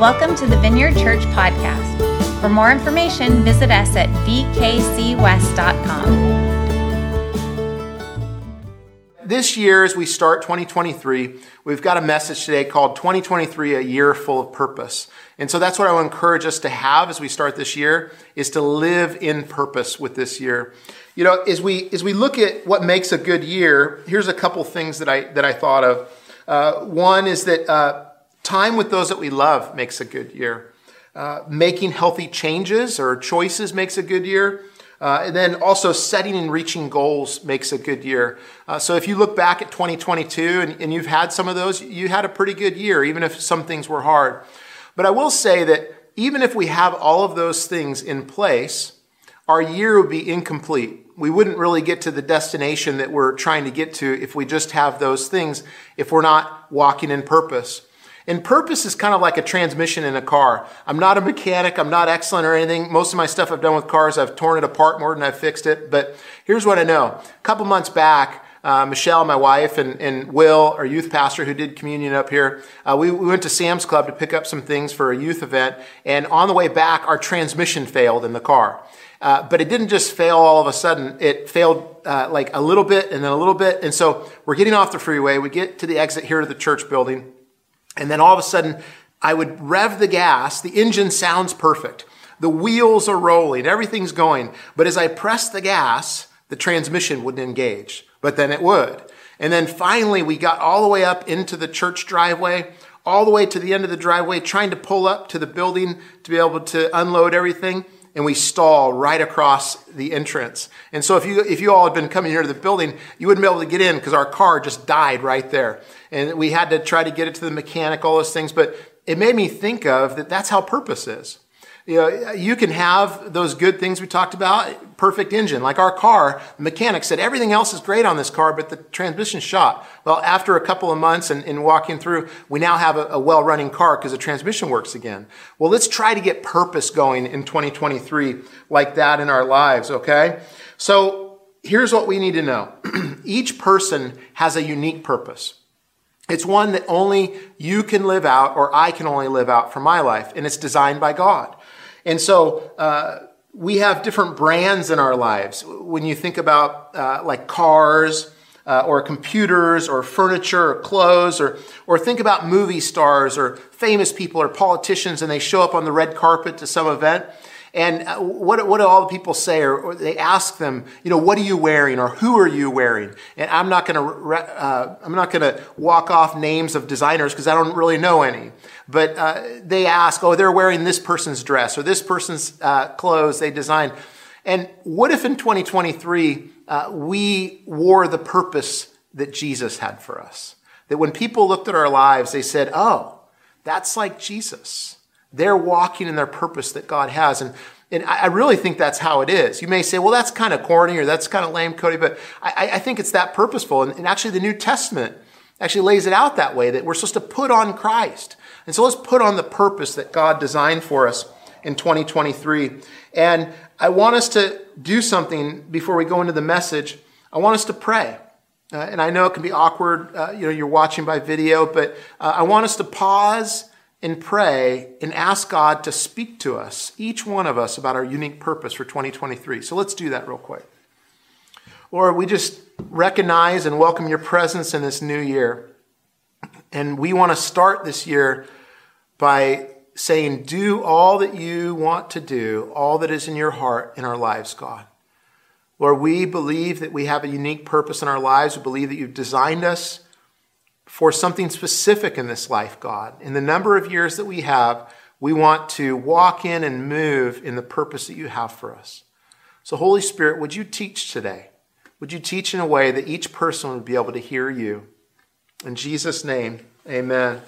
Welcome to the Vineyard Church Podcast. For more information, visit us at vkcwest.com. This year, as we start 2023, we've got a message today called 2023 A Year Full of Purpose. And so that's what I will encourage us to have as we start this year, is to live in purpose with this year. You know, as we, as we look at what makes a good year, here's a couple things that I, that I thought of. Uh, one is that uh, Time with those that we love makes a good year. Uh, making healthy changes or choices makes a good year. Uh, and then also setting and reaching goals makes a good year. Uh, so if you look back at 2022 and, and, you've had some of those, you had a pretty good year, even if some things were hard. But I will say that even if we have all of those things in place, our year would be incomplete. We wouldn't really get to the destination that we're trying to get to if we just have those things, if we're not walking in purpose. And purpose is kind of like a transmission in a car. I'm not a mechanic. I'm not excellent or anything. Most of my stuff I've done with cars, I've torn it apart more than I've fixed it. But here's what I know. A couple months back, uh, Michelle, my wife, and, and, Will, our youth pastor who did communion up here, uh, we, we, went to Sam's Club to pick up some things for a youth event. And on the way back, our transmission failed in the car. Uh, but it didn't just fail all of a sudden. It failed uh, like a little bit and then a little bit. And so we're getting off the freeway. We get to the exit here to the church building. And then all of a sudden, I would rev the gas. The engine sounds perfect. The wheels are rolling. Everything's going. But as I pressed the gas, the transmission wouldn't engage. But then it would. And then finally, we got all the way up into the church driveway, all the way to the end of the driveway, trying to pull up to the building to be able to unload everything and we stall right across the entrance. And so if you, if you all had been coming here to the building, you wouldn't be able to get in because our car just died right there. And we had to try to get it to the mechanic, all those things. But it made me think of that that's how purpose is. You know, you can have those good things we talked about, perfect engine. Like our car, the mechanic said everything else is great on this car, but the transmission shot. Well, after a couple of months and, and walking through, we now have a, a well running car because the transmission works again. Well, let's try to get purpose going in 2023 like that in our lives, okay? So here's what we need to know each person has a unique purpose. It's one that only you can live out or I can only live out for my life, and it's designed by God. And so uh, we have different brands in our lives. When you think about uh, like cars, uh, or computers or furniture or clothes or, or think about movie stars or famous people or politicians and they show up on the red carpet to some event and uh, what, what do all the people say? Or, or, they ask them, you know, what are you wearing or who are you wearing? And I'm not going to, uh, I'm not going to walk off names of designers because I don't really know any. But uh, they ask, oh, they're wearing this person's dress or this person's uh, clothes they designed. And what if in 2023 uh, we wore the purpose that Jesus had for us? That when people looked at our lives, they said, oh, that's like Jesus. They're walking in their purpose that God has. And, and I really think that's how it is. You may say, well, that's kind of corny or that's kind of lame, Cody, but I, I think it's that purposeful. And, and actually, the New Testament actually lays it out that way that we're supposed to put on Christ. And so let's put on the purpose that God designed for us in 2023. And I want us to do something before we go into the message. I want us to pray. Uh, and I know it can be awkward, uh, you know, you're watching by video, but uh, I want us to pause and pray and ask God to speak to us, each one of us, about our unique purpose for 2023. So let's do that real quick. Lord, we just recognize and welcome your presence in this new year. And we want to start this year by saying, Do all that you want to do, all that is in your heart in our lives, God. Lord, we believe that we have a unique purpose in our lives. We believe that you've designed us for something specific in this life, God. In the number of years that we have, we want to walk in and move in the purpose that you have for us. So, Holy Spirit, would you teach today? Would you teach in a way that each person would be able to hear you? In Jesus' name, amen.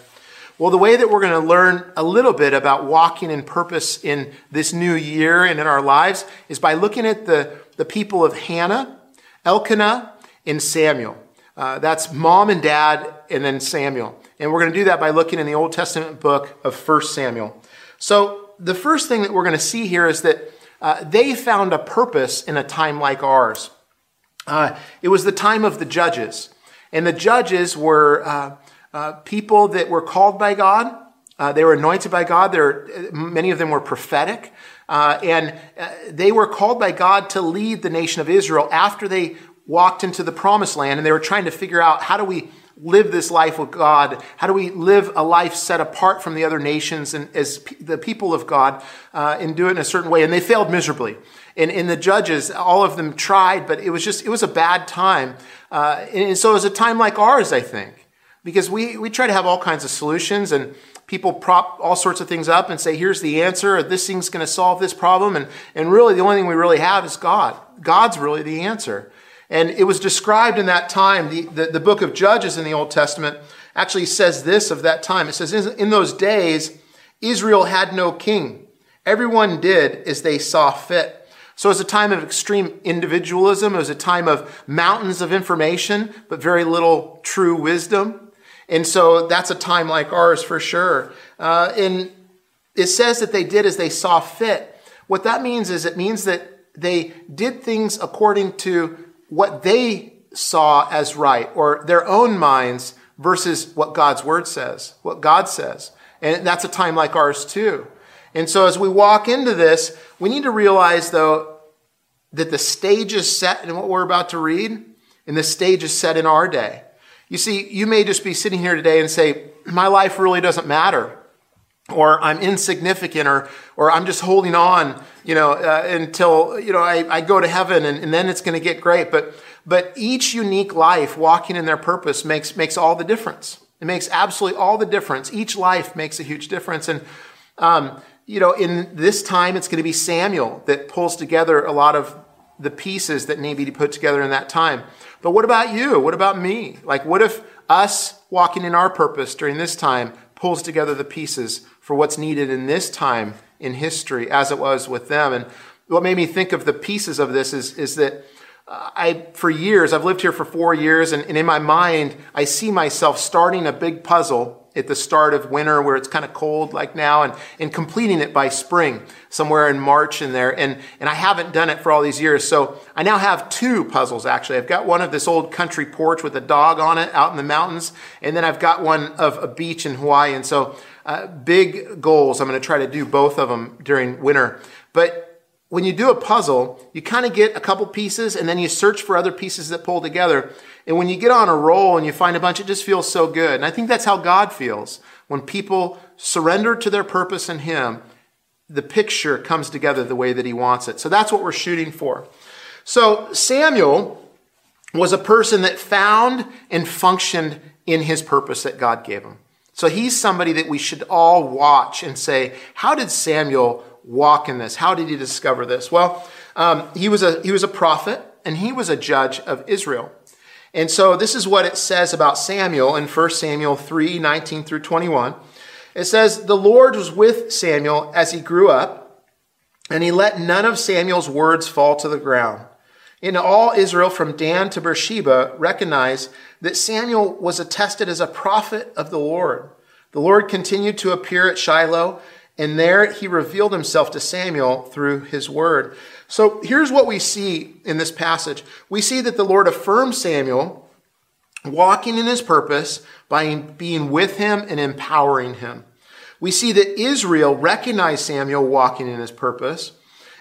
Well, the way that we're going to learn a little bit about walking in purpose in this new year and in our lives is by looking at the, the people of Hannah, Elkanah, and Samuel. Uh, that's mom and dad, and then Samuel. And we're going to do that by looking in the Old Testament book of 1 Samuel. So, the first thing that we're going to see here is that uh, they found a purpose in a time like ours. Uh, it was the time of the judges. And the judges were uh, uh, people that were called by God Uh, they were anointed by God. Were, many of them were prophetic. Uh, and uh, they were called by God to lead the nation of Israel after they walked into the promised land and they were trying to figure out how do we live this life with God? How do we live a life set apart from the other nations and as the people of God uh, and do it in a certain way? And they failed miserably. And in the judges, all of them tried, but it was just, it was a bad time. Uh, and so it was a time like ours, I think, because we, we try to have all kinds of solutions and people prop all sorts of things up and say, here's the answer, or this thing's going to solve this problem. And, and really, the only thing we really have is God. God's really the answer. And it was described in that time, the, the, the book of Judges in the Old Testament actually says this of that time. It says, In those days, Israel had no king. Everyone did as they saw fit. So it was a time of extreme individualism. It was a time of mountains of information, but very little true wisdom. And so that's a time like ours for sure. Uh, and it says that they did as they saw fit. What that means is it means that they did things according to what they saw as right or their own minds versus what God's word says, what God says. And that's a time like ours too. And so as we walk into this, we need to realize though that the stage is set in what we're about to read, and the stage is set in our day. You see, you may just be sitting here today and say, my life really doesn't matter or I'm insignificant, or or I'm just holding on, you know, uh, until you know I, I go to heaven, and, and then it's going to get great. But but each unique life walking in their purpose makes makes all the difference. It makes absolutely all the difference. Each life makes a huge difference, and um, you know, in this time, it's going to be Samuel that pulls together a lot of the pieces that need to be put together in that time. But what about you? What about me? Like, what if us walking in our purpose during this time pulls together the pieces for what's needed in this time in history as it was with them. And what made me think of the pieces of this is, is that uh, I, for years, I've lived here for four years, and, and in my mind, I see myself starting a big puzzle at the start of winter where it's kind of cold like now and, and completing it by spring somewhere in March in there. And, and I haven't done it for all these years. So I now have two puzzles actually. I've got one of this old country porch with a dog on it out in the mountains. And then I've got one of a beach in Hawaii. And so uh, big goals. I'm going to try to do both of them during winter. But when you do a puzzle, you kind of get a couple pieces and then you search for other pieces that pull together. And when you get on a roll and you find a bunch, it just feels so good. And I think that's how God feels. When people surrender to their purpose in Him, the picture comes together the way that He wants it. So that's what we're shooting for. So Samuel was a person that found and functioned in his purpose that God gave him. So he's somebody that we should all watch and say, how did Samuel walk in this? How did he discover this? Well, um, he, was a, he was a prophet and he was a judge of Israel. And so this is what it says about Samuel in 1 Samuel 3 19 through 21. It says, The Lord was with Samuel as he grew up, and he let none of Samuel's words fall to the ground. In all Israel, from Dan to Beersheba, recognize that Samuel was attested as a prophet of the Lord. The Lord continued to appear at Shiloh, and there he revealed himself to Samuel through his word. So here's what we see in this passage we see that the Lord affirms Samuel walking in his purpose by being with him and empowering him. We see that Israel recognized Samuel walking in his purpose.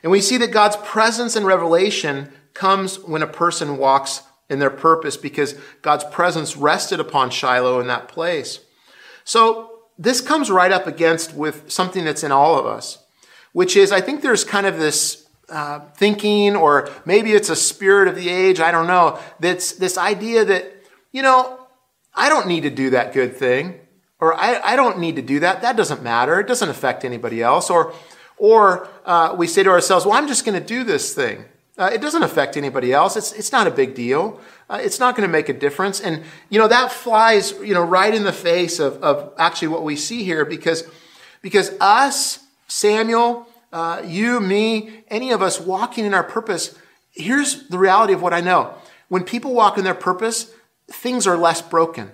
And we see that God's presence and revelation comes when a person walks in their purpose because God's presence rested upon Shiloh in that place. So this comes right up against with something that's in all of us, which is I think there's kind of this uh, thinking, or maybe it's a spirit of the age, I don't know, that's this idea that, you know, I don't need to do that good thing, or I, I don't need to do that. That doesn't matter. It doesn't affect anybody else. Or, or uh, we say to ourselves, well, I'm just going to do this thing. Uh, it doesn't affect anybody else. It's, it's not a big deal. Uh, it's not going to make a difference. And, you know, that flies, you know, right in the face of, of actually what we see here because, because us, Samuel, uh, you, me, any of us walking in our purpose, here's the reality of what I know. When people walk in their purpose, things are less broken.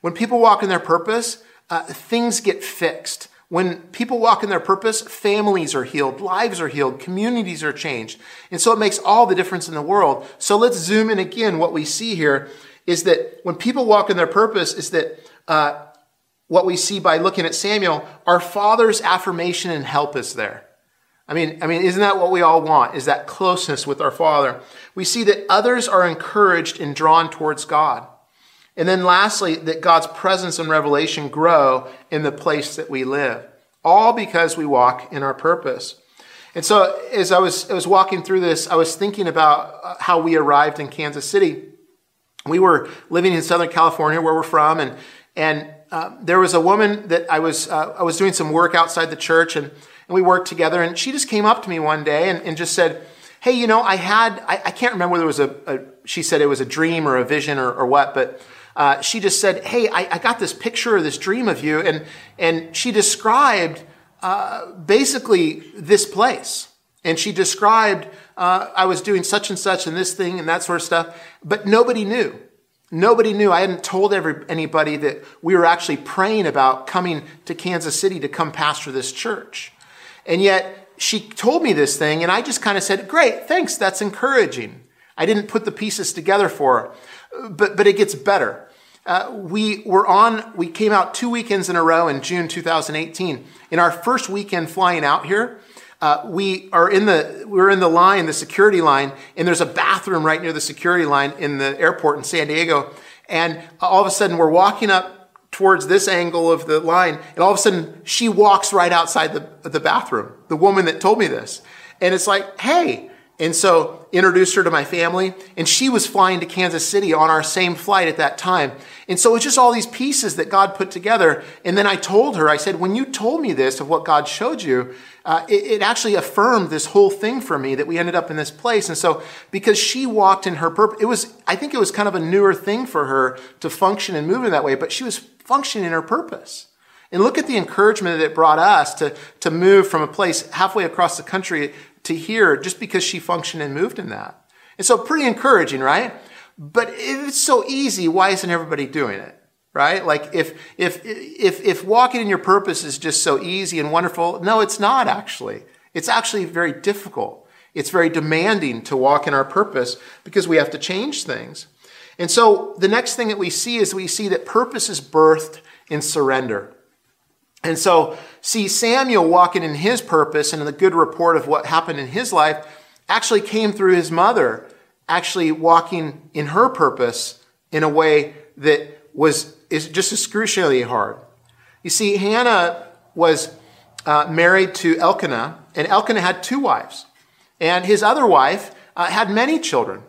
When people walk in their purpose, uh, things get fixed. When people walk in their purpose, families are healed, lives are healed, communities are changed. And so it makes all the difference in the world. So let's zoom in again. What we see here is that when people walk in their purpose, is that uh, what we see by looking at Samuel, our father's affirmation and help is there. I mean, I mean, isn't that what we all want? Is that closeness with our Father? We see that others are encouraged and drawn towards God. And then lastly, that God's presence and revelation grow in the place that we live. All because we walk in our purpose. And so as I was, I was walking through this, I was thinking about uh, how we arrived in Kansas City. We were living in Southern California, where we're from, and, and uh, there was a woman that I was, uh, I was doing some work outside the church, and and we worked together. And she just came up to me one day and, and just said, Hey, you know, I had, I, I can't remember whether it was a, a, she said it was a dream or a vision or, or what, but uh, she just said, Hey, I, I, got this picture or this dream of you. And, and she described uh, basically this place. And she described, uh, I was doing such and such and this thing and that sort of stuff, but nobody knew. Nobody knew. I hadn't told every, anybody that we were actually praying about coming to Kansas City to come pastor this church. And yet she told me this thing, and I just kind of said, Great, thanks, that's encouraging. I didn't put the pieces together for her. But, but it gets better. Uh, we were on, we came out two weekends in a row in June 2018. In our first weekend flying out here, uh, we are in the we're in the line, the security line, and there's a bathroom right near the security line in the airport in San Diego. And all of a sudden, we're walking up towards this angle of the line, and all of a sudden she walks right outside the, the bathroom, the woman that told me this. And it's like, hey. And so introduced her to my family, and she was flying to Kansas City on our same flight at that time. And so it's just all these pieces that God put together. And then I told her, I said, when you told me this of what God showed you, uh, it, it, actually affirmed this whole thing for me that we ended up in this place. And so because she walked in her purpose, it was, I think it was kind of a newer thing for her to function and move in that way, but she was function in her purpose. And look at the encouragement that it brought us to, to move from a place halfway across the country to here just because she functioned and moved in that. And so pretty encouraging, right? But if it's so easy, why isn't everybody doing it? Right? Like if, if, if, if walking in your purpose is just so easy and wonderful, no, it's not actually. It's actually very difficult. It's very demanding to walk in our purpose because we have to change things. And so the next thing that we see is we see that purpose is birthed in surrender. And so, see, Samuel walking in his purpose and in the good report of what happened in his life actually came through his mother, actually walking in her purpose in a way that was is just excruciatingly hard. You see, Hannah was uh, married to Elkanah, and Elkanah had two wives. And his other wife uh, had many children.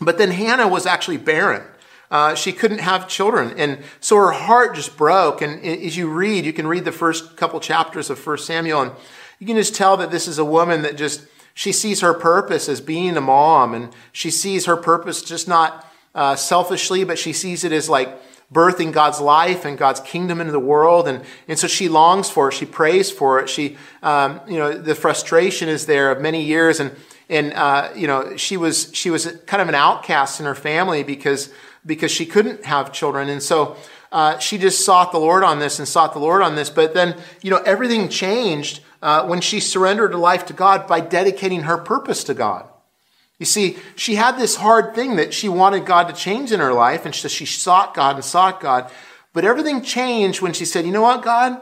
But then Hannah was actually barren. Uh, she couldn't have children. And so her heart just broke. And as you read, you can read the first couple chapters of 1 Samuel, and you can just tell that this is a woman that just, she sees her purpose as being a mom, and she sees her purpose just not uh, selfishly, but she sees it as like birthing God's life and God's kingdom into the world. And, and so she longs for it. She prays for it. She, um, you know, the frustration is there of many years. And, and uh, you know she was she was kind of an outcast in her family because because she couldn't have children. And so uh, she just sought the lord on this and sought the lord on this. But then you know everything changed uh, when she surrendered her life to god by dedicating her purpose to god. You see she had this hard thing that she wanted god to change in her life and so she sought god and sought god. But everything changed when she said you know what god?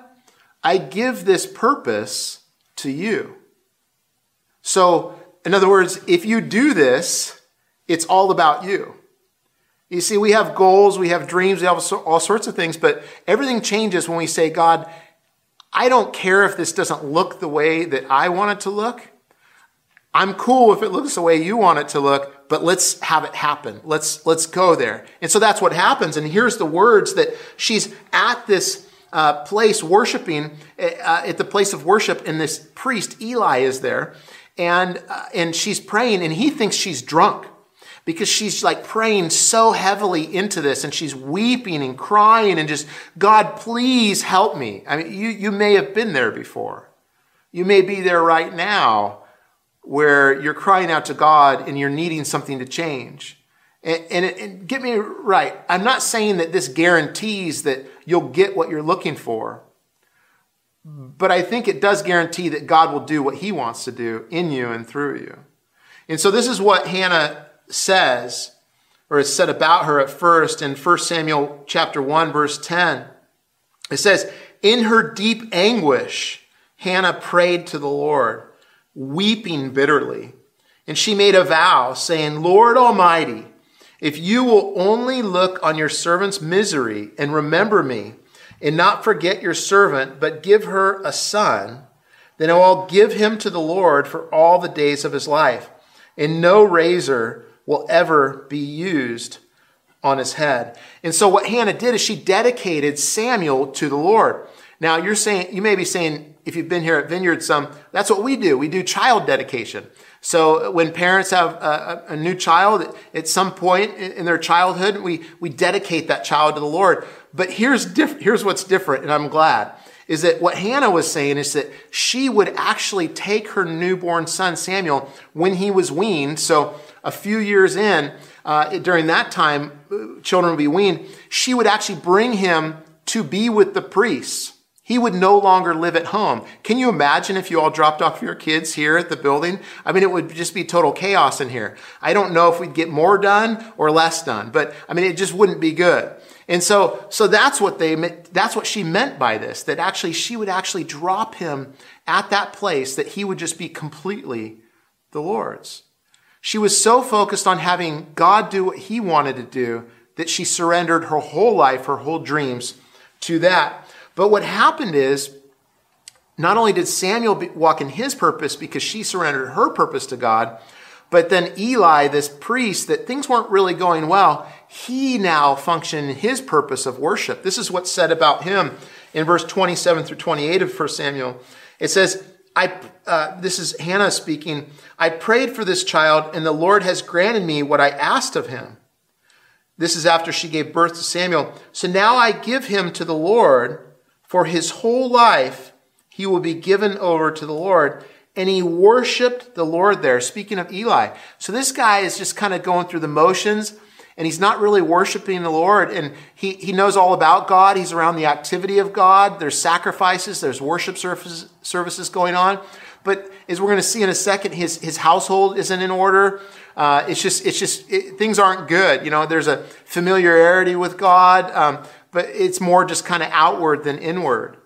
I give this purpose to you. So in other words, if you do this, it's all about you. You see, we have goals, we have dreams, we have all sorts of things, but everything changes when we say, God, I don't care if this doesn't look the way that I want it to look. I'm cool if it looks the way you want it to look, but let's have it happen. Let's, let's go there. And so that's what happens. And here's the words that she's at this uh, place worshiping, uh, at the place of worship, and this priest, Eli, is there and uh, and she's praying and he thinks she's drunk because she's like praying so heavily into this and she's weeping and crying and just god please help me. I mean you, you may have been there before. You may be there right now where you're crying out to god and you're needing something to change. And, and, and get me right i'm not saying that this guarantees that you'll get what you're looking for but I think it does guarantee that God will do what he wants to do in you and through you. And so this is what Hannah says, or is said about her at first in 1 Samuel chapter 1, verse 10. It says, In her deep anguish, Hannah prayed to the Lord, weeping bitterly. And she made a vow, saying, Lord Almighty, if you will only look on your servant's misery and remember me, and not forget your servant, but give her a son, then I will give him to the Lord for all the days of his life, and no razor will ever be used on his head. And so what Hannah did is she dedicated Samuel to the Lord. Now you're saying, you may be saying, if you've been here at Vineyard some, that's what we do. We do child dedication. So when parents have a, a, new child, at some point in their childhood, we, we dedicate that child to the Lord. But here's, diff- here's what's different, and I'm glad, is that what Hannah was saying is that she would actually take her newborn son, Samuel, when he was weaned. So a few years in, uh, during that time, uh, children would be weaned, she would actually bring him to be with the priests. He would no longer live at home. Can you imagine if you all dropped off your kids here at the building? I mean, it would just be total chaos in here. I don't know if we'd get more done or less done, but I mean, it just wouldn't be good. And so, so that's what they, that's what she meant by this, that actually she would actually drop him at that place that he would just be completely the Lord's. She was so focused on having God do what he wanted to do that she surrendered her whole life, her whole dreams to that. But what happened is, not only did Samuel walk in his purpose because she surrendered her purpose to God, but then Eli, this priest, that things weren't really going well, he now functioned in his purpose of worship. This is what's said about him in verse 27 through 28 of 1 Samuel. It says, I, uh, this is Hannah speaking. I prayed for this child, and the Lord has granted me what I asked of him. This is after she gave birth to Samuel. So now I give him to the Lord. For his whole life, he will be given over to the Lord. And he worshiped the Lord there. Speaking of Eli. So this guy is just kind of going through the motions and he's not really worshiping the Lord. And he, he knows all about God. He's around the activity of God. There's sacrifices, there's worship services, services going on. But as we're going to see in a second, his, his household isn't in order. Uh, it's just, it's just, it, things aren't good. You know, there's a familiarity with God, um, but it's more just kind of outward than inward.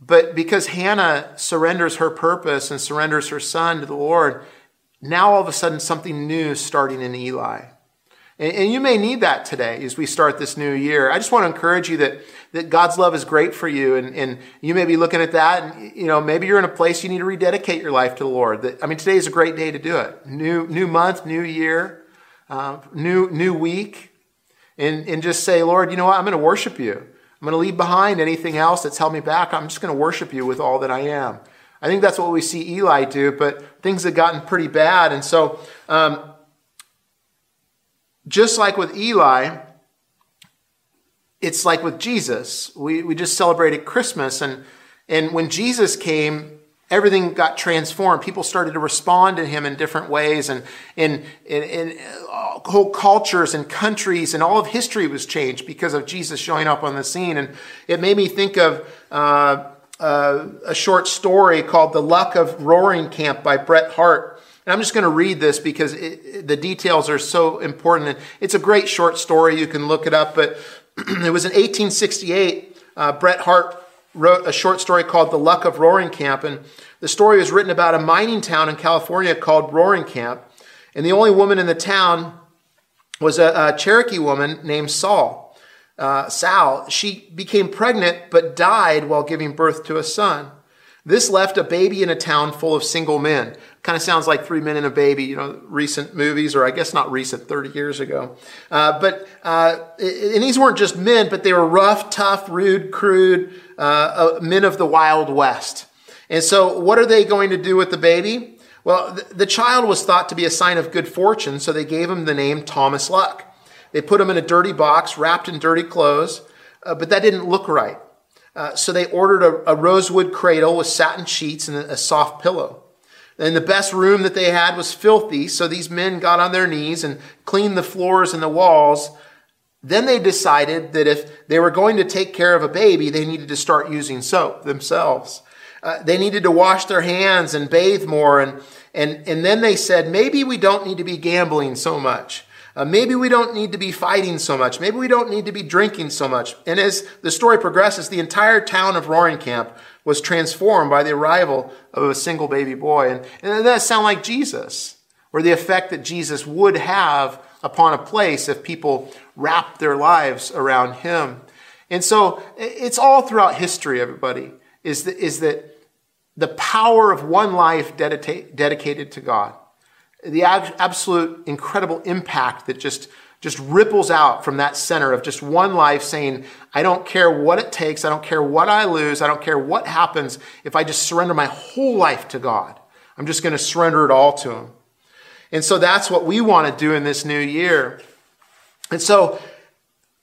But because Hannah surrenders her purpose and surrenders her son to the Lord, now all of a sudden something new starting in Eli. And, and you may need that today as we start this new year. I just want to encourage you that, that God's love is great for you. And, and you may be looking at that and, you know, maybe you're in a place you need to rededicate your life to the Lord. That, I mean, today is a great day to do it. New, new month, new year, uh, new, new week. And, and just say, Lord, you know what? I'm going to worship you. I'm going to leave behind anything else that's held me back. I'm just going to worship you with all that I am. I think that's what we see Eli do, but things had gotten pretty bad. And so, um, just like with Eli, it's like with Jesus. We, we just celebrated Christmas, and, and when Jesus came, everything got transformed. People started to respond to him in different ways, and in, in uh, whole cultures and countries, and all of history was changed because of Jesus showing up on the scene. And it made me think of uh, uh, a short story called The Luck of Roaring Camp by Bret Harte. And I'm just going to read this because it, the details are so important. And It's a great short story. You can look it up. But it was in 1868. Uh, Bret Harte wrote a short story called The Luck of Roaring Camp. And the story was written about a mining town in California called Roaring Camp. And the only woman in the town was a, a Cherokee woman named Saul. Uh, Sal. She became pregnant but died while giving birth to a son. This left a baby in a town full of single men. Kind of sounds like Three Men and a Baby, you know, recent movies, or I guess not recent, 30 years ago. Uh, but, uh, and these weren't just men, but they were rough, tough, rude, crude uh, uh, men of the Wild West. And so, what are they going to do with the baby? Well, the, the child was thought to be a sign of good fortune, so they gave him the name Thomas Luck. They put him in a dirty box, wrapped in dirty clothes, uh, but that didn't look right. Uh, so they ordered a, a, rosewood cradle with satin sheets and a, a soft pillow. And the best room that they had was filthy, so these men got on their knees and cleaned the floors and the walls. Then they decided that if they were going to take care of a baby, they needed to start using soap themselves. Uh, they needed to wash their hands and bathe more. And, and, and then they said, maybe we don't need to be gambling so much. Uh, maybe we don't need to be fighting so much. Maybe we don't need to be drinking so much. And as the story progresses, the entire town of Roaring Camp was transformed by the arrival of a single baby boy. And, and that sound like Jesus, or the effect that Jesus would have upon a place if people wrapped their lives around him. And so it's all throughout history, everybody, is that, is that the power of one life dedicated to God, the absolute incredible impact that just, just ripples out from that center of just one life saying, I don't care what it takes, I don't care what I lose, I don't care what happens if I just surrender my whole life to God. I'm just going to surrender it all to Him. And so that's what we want to do in this new year. And so,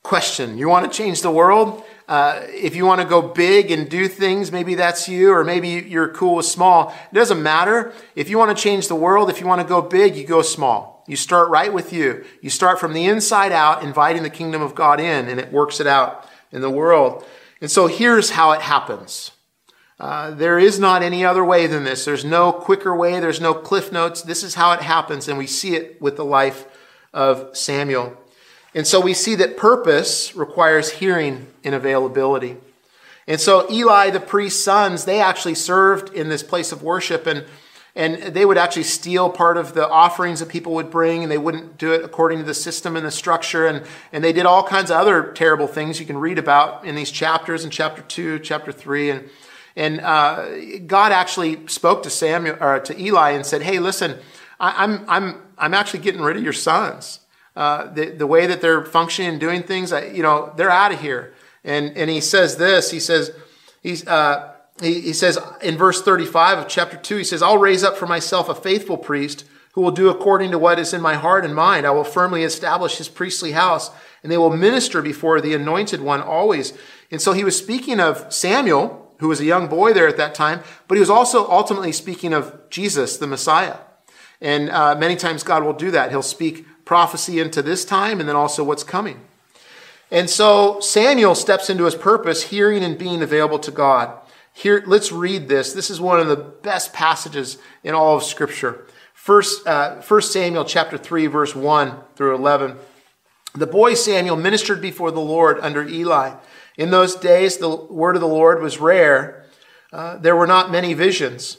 question you want to change the world? Uh, if you want to go big and do things, maybe that's you, or maybe you're cool with small. It doesn't matter. If you want to change the world, if you want to go big, you go small. You start right with you. You start from the inside out, inviting the kingdom of God in, and it works it out in the world. And so here's how it happens. Uh, there is not any other way than this. There's no quicker way. There's no cliff notes. This is how it happens, and we see it with the life of Samuel. And so we see that purpose requires hearing and availability. And so Eli, the priest's sons, they actually served in this place of worship and and they would actually steal part of the offerings that people would bring and they wouldn't do it according to the system and the structure and, and they did all kinds of other terrible things you can read about in these chapters in chapter 2 chapter 3 and, and uh, god actually spoke to samuel or to eli and said hey listen I, I'm, I'm, I'm actually getting rid of your sons uh, the, the way that they're functioning and doing things, you know, they're out of here. And, and he says this, he says, he's, uh, he, he says in verse 35 of chapter 2, he says, I'll raise up for myself a faithful priest who will do according to what is in my heart and mind. I will firmly establish his priestly house, and they will minister before the anointed one always. And so he was speaking of Samuel, who was a young boy there at that time, but he was also ultimately speaking of Jesus, the Messiah. And uh, many times God will do that. He'll speak prophecy into this time and then also what's coming. And so Samuel steps into his purpose, hearing and being available to God. Here, let's read this. This is one of the best passages in all of Scripture. First, uh, 1 Samuel chapter 3, verse 1 through 11. The boy Samuel ministered before the Lord under Eli. In those days, the word of the Lord was rare. Uh, there were not many visions.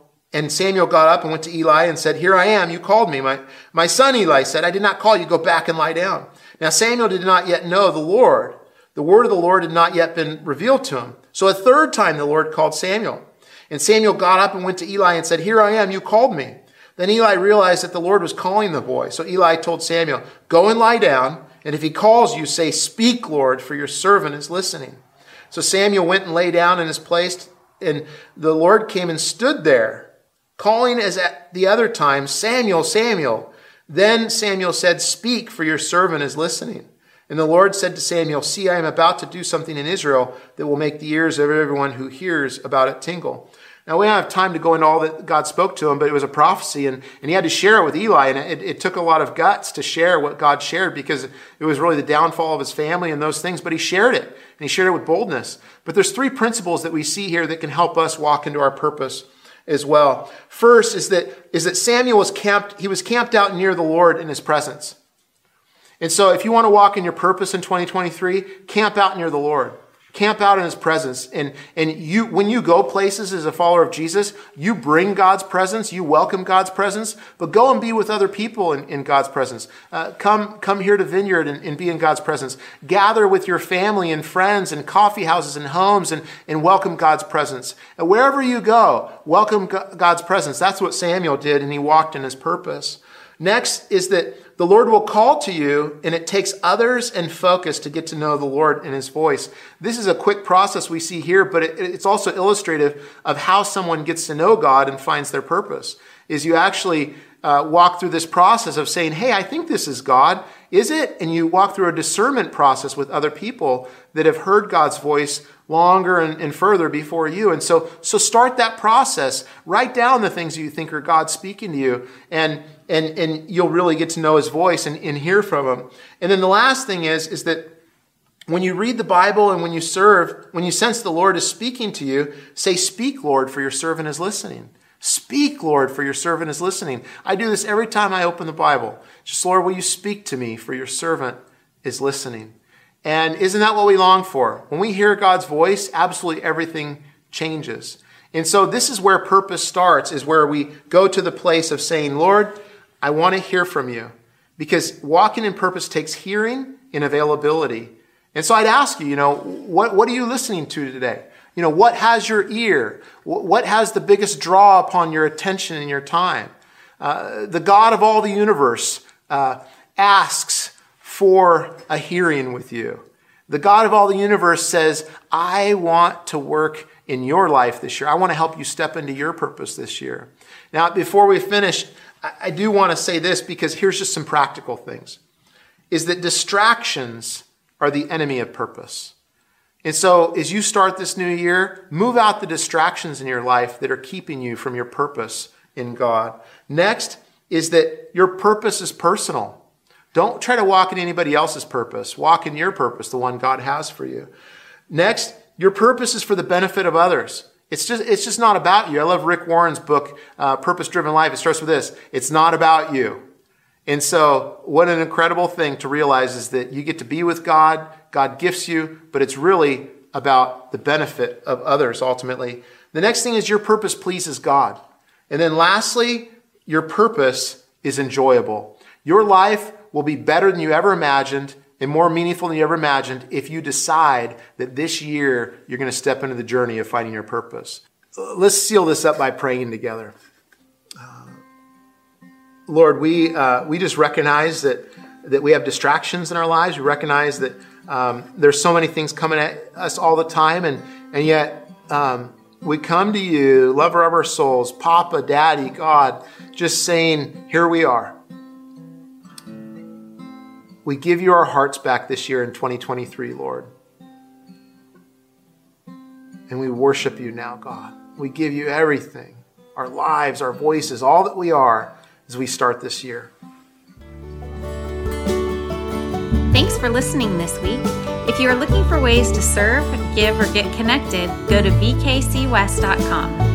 and Samuel got up and went to Eli and said, Here I am, you called me. My, my son Eli said, I did not call you, go back and lie down. Now Samuel did not yet know the Lord. The word of the Lord had not yet been revealed to him. So a third time the Lord called Samuel. And Samuel got up and went to Eli and said, Here I am, you called me. Then Eli realized that the Lord was calling the boy. So Eli told Samuel, Go and lie down, and if he calls you, say, Speak, Lord, for your servant is listening. So Samuel went and lay down in his place, and the Lord came and stood there calling as at the other time, Samuel, Samuel. Then Samuel said, Speak, for your servant is listening. And the Lord said to Samuel, See, I am about to do something in Israel that will make the ears of everyone who hears about it tingle. Now, we don't have time to go into all that God spoke to him, but it was a prophecy, and, and he had to share it with Eli. And it, it took a lot of guts to share what God shared because it was really the downfall of his family and those things, but he shared it, and he shared it with boldness. But there's three principles that we see here that can help us walk into our purpose as well. First is that, is that Samuel was camped, he was camped out near the Lord in his presence. And so if you want to walk in your purpose in 2023, camp out near the Lord. Camp out in his presence. And, and you, when you go places as a follower of Jesus, you bring God's presence, you welcome God's presence, but go and be with other people in, in God's presence. Uh, come, come here to Vineyard and, and be in God's presence. Gather with your family and friends and coffee houses and homes and, and welcome God's presence. And wherever you go, welcome God's presence. That's what Samuel did, and he walked in his purpose. Next is that the Lord will call to you, and it takes others and focus to get to know the Lord and His voice. This is a quick process we see here, but it, it's also illustrative of how someone gets to know God and finds their purpose. Is you actually uh, walk through this process of saying, hey, I think this is God. Is it? And you walk through a discernment process with other people that have heard God's voice longer and, and further before you. And so, so start that process. Write down the things you think are God speaking to you, and, and, and you'll really get to know his voice and, and hear from him. And then the last thing is, is that when you read the Bible and when you serve, when you sense the Lord is speaking to you, say, Speak, Lord, for your servant is listening. Speak, Lord, for your servant is listening. I do this every time I open the Bible. Just, Lord, will you speak to me, for your servant is listening. And isn't that what we long for? When we hear God's voice, absolutely everything changes. And so this is where purpose starts, is where we go to the place of saying, Lord, I want to hear from you. Because walking in purpose takes hearing and availability. And so I'd ask you, you know, what, what are you listening to today? You know, what has your ear? What has the biggest draw upon your attention and your time? Uh, the God of all the universe uh, asks for a hearing with you. The God of all the universe says, I want to work in your life this year. I want to help you step into your purpose this year. Now, before we finish, I do want to say this because here's just some practical things. Is that distractions are the enemy of purpose. And so, as you start this new year, move out the distractions in your life that are keeping you from your purpose in God. Next is that your purpose is personal. Don't try to walk in anybody else's purpose. Walk in your purpose, the one God has for you. Next, your purpose is for the benefit of others. It's just, it's just not about you. I love Rick Warren's book, uh, Purpose Driven Life. It starts with this It's not about you. And so, what an incredible thing to realize is that you get to be with God, God gifts you, but it's really about the benefit of others ultimately. The next thing is your purpose pleases God. And then lastly, your purpose is enjoyable. Your life will be better than you ever imagined and more meaningful than you ever imagined if you decide that this year you're going to step into the journey of finding your purpose. Let's seal this up by praying together. Uh, Lord, we, uh, we just recognize that, that we have distractions in our lives. We recognize that um, there's so many things coming at us all the time, and, and yet um, we come to you, lover of our souls, Papa, Daddy, God, just saying, Here we are. We give you our hearts back this year in 2023, Lord. And we worship you now, God. We give you everything our lives, our voices, all that we are as we start this year. Thanks for listening this week. If you are looking for ways to serve, give, or get connected, go to vkcwest.com.